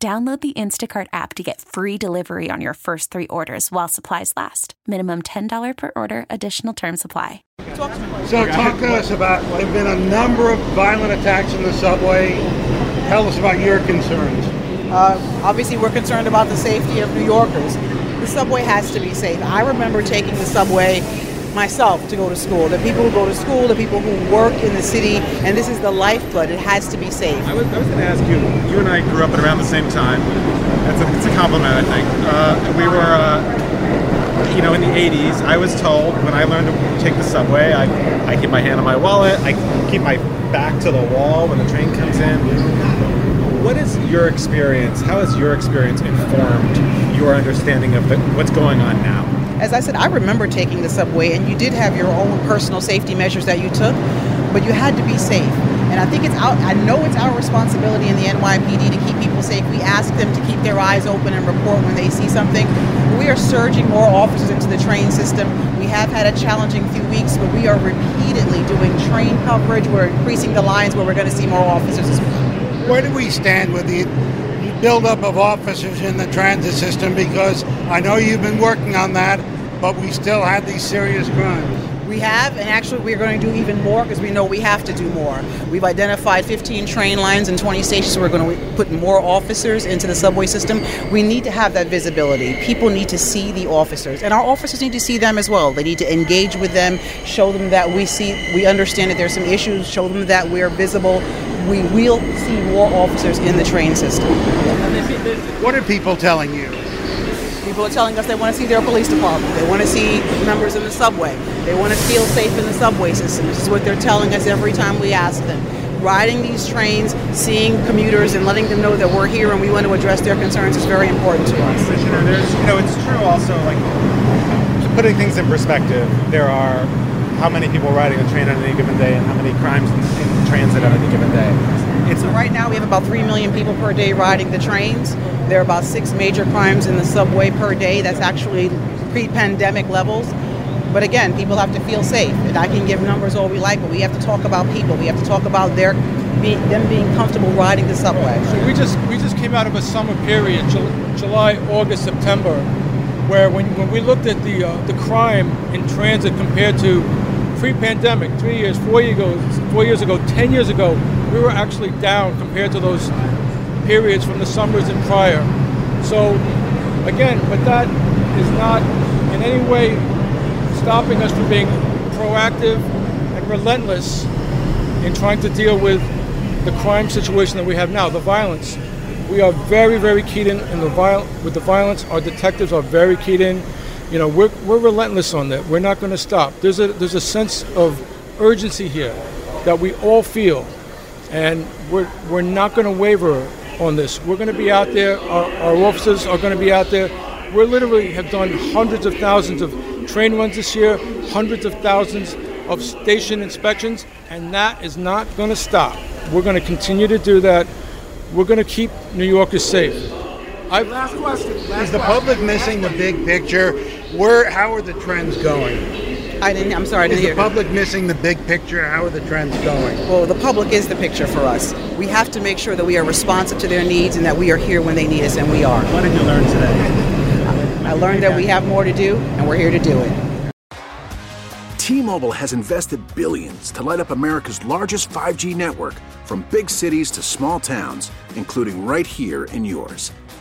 Download the Instacart app to get free delivery on your first three orders while supplies last. Minimum $10 per order, additional term supply. So, talk to us about there have been a number of violent attacks in the subway. Tell us about your concerns. Uh, obviously, we're concerned about the safety of New Yorkers. The subway has to be safe. I remember taking the subway myself to go to school. The people who go to school, the people who work in the city, and this is the lifeblood. It has to be safe. I was, was going to ask you. You and I grew up at around the same time. It's a, it's a compliment, I think. Uh, we were, uh, you know, in the '80s. I was told when I learned to take the subway, I, I keep my hand on my wallet. I keep my back to the wall when the train comes in. What is your experience? How has your experience informed your understanding of the, what's going on now? As I said, I remember taking the subway, and you did have your own personal safety measures that you took, but you had to be safe. And I think it's out. I know it's our responsibility in the NYPD to keep people safe. We ask them to keep their eyes open and report when they see something. We are surging more officers into the train system. We have had a challenging few weeks, but we are repeatedly doing train coverage. We're increasing the lines where we're going to see more officers. Where do we stand with the buildup of officers in the transit system? Because I know you've been working on that, but we still have these serious crimes. We have, and actually, we're going to do even more because we know we have to do more. We've identified 15 train lines and 20 stations. We're going to put more officers into the subway system. We need to have that visibility. People need to see the officers, and our officers need to see them as well. They need to engage with them, show them that we see, we understand that there's some issues, show them that we're visible. We will see more officers in the train system. What are people telling you? People are telling us they want to see their police department. They want to see members in the subway. They want to feel safe in the subway system. This is what they're telling us every time we ask them. Riding these trains, seeing commuters, and letting them know that we're here and we want to address their concerns is very important to us. Commissioner, there's, you know, it's true also, like, putting things in perspective, there are how many people riding a train on any given day and how many crimes in, in transit on any given day. It's so right now we have about 3 million people per day riding the trains. There are about six major crimes in the subway per day. That's actually pre-pandemic levels. But again, people have to feel safe. And I can give numbers all we like, but we have to talk about people. We have to talk about their being, them being comfortable riding the subway. So we just we just came out of a summer period, July, August, September, where when, when we looked at the uh, the crime in transit compared to pre-pandemic, three years, four years ago, four years ago, ten years ago, we were actually down compared to those periods from the summers and prior. So, again, but that is not in any way stopping us from being proactive and relentless in trying to deal with the crime situation that we have now, the violence. We are very, very keyed in, in the viol- with the violence. Our detectives are very keyed in. You know, we're, we're relentless on that. We're not going to stop. There's a, there's a sense of urgency here that we all feel and we're, we're not going to waver on this. We're going to be out there, our, our officers are going to be out there. We literally have done hundreds of thousands of train runs this year, hundreds of thousands of station inspections, and that is not going to stop. We're going to continue to do that. We're going to keep New Yorkers safe. I've, last question. Last is the public missing the big picture? Where? How are the trends going? I didn't. I'm sorry. I didn't is the public missing the big picture? How are the trends going? Well, the public is the picture for us. We have to make sure that we are responsive to their needs and that we are here when they need us, and we are. What did you learn today? I learned that we have more to do, and we're here to do it. T-Mobile has invested billions to light up America's largest 5G network, from big cities to small towns, including right here in yours.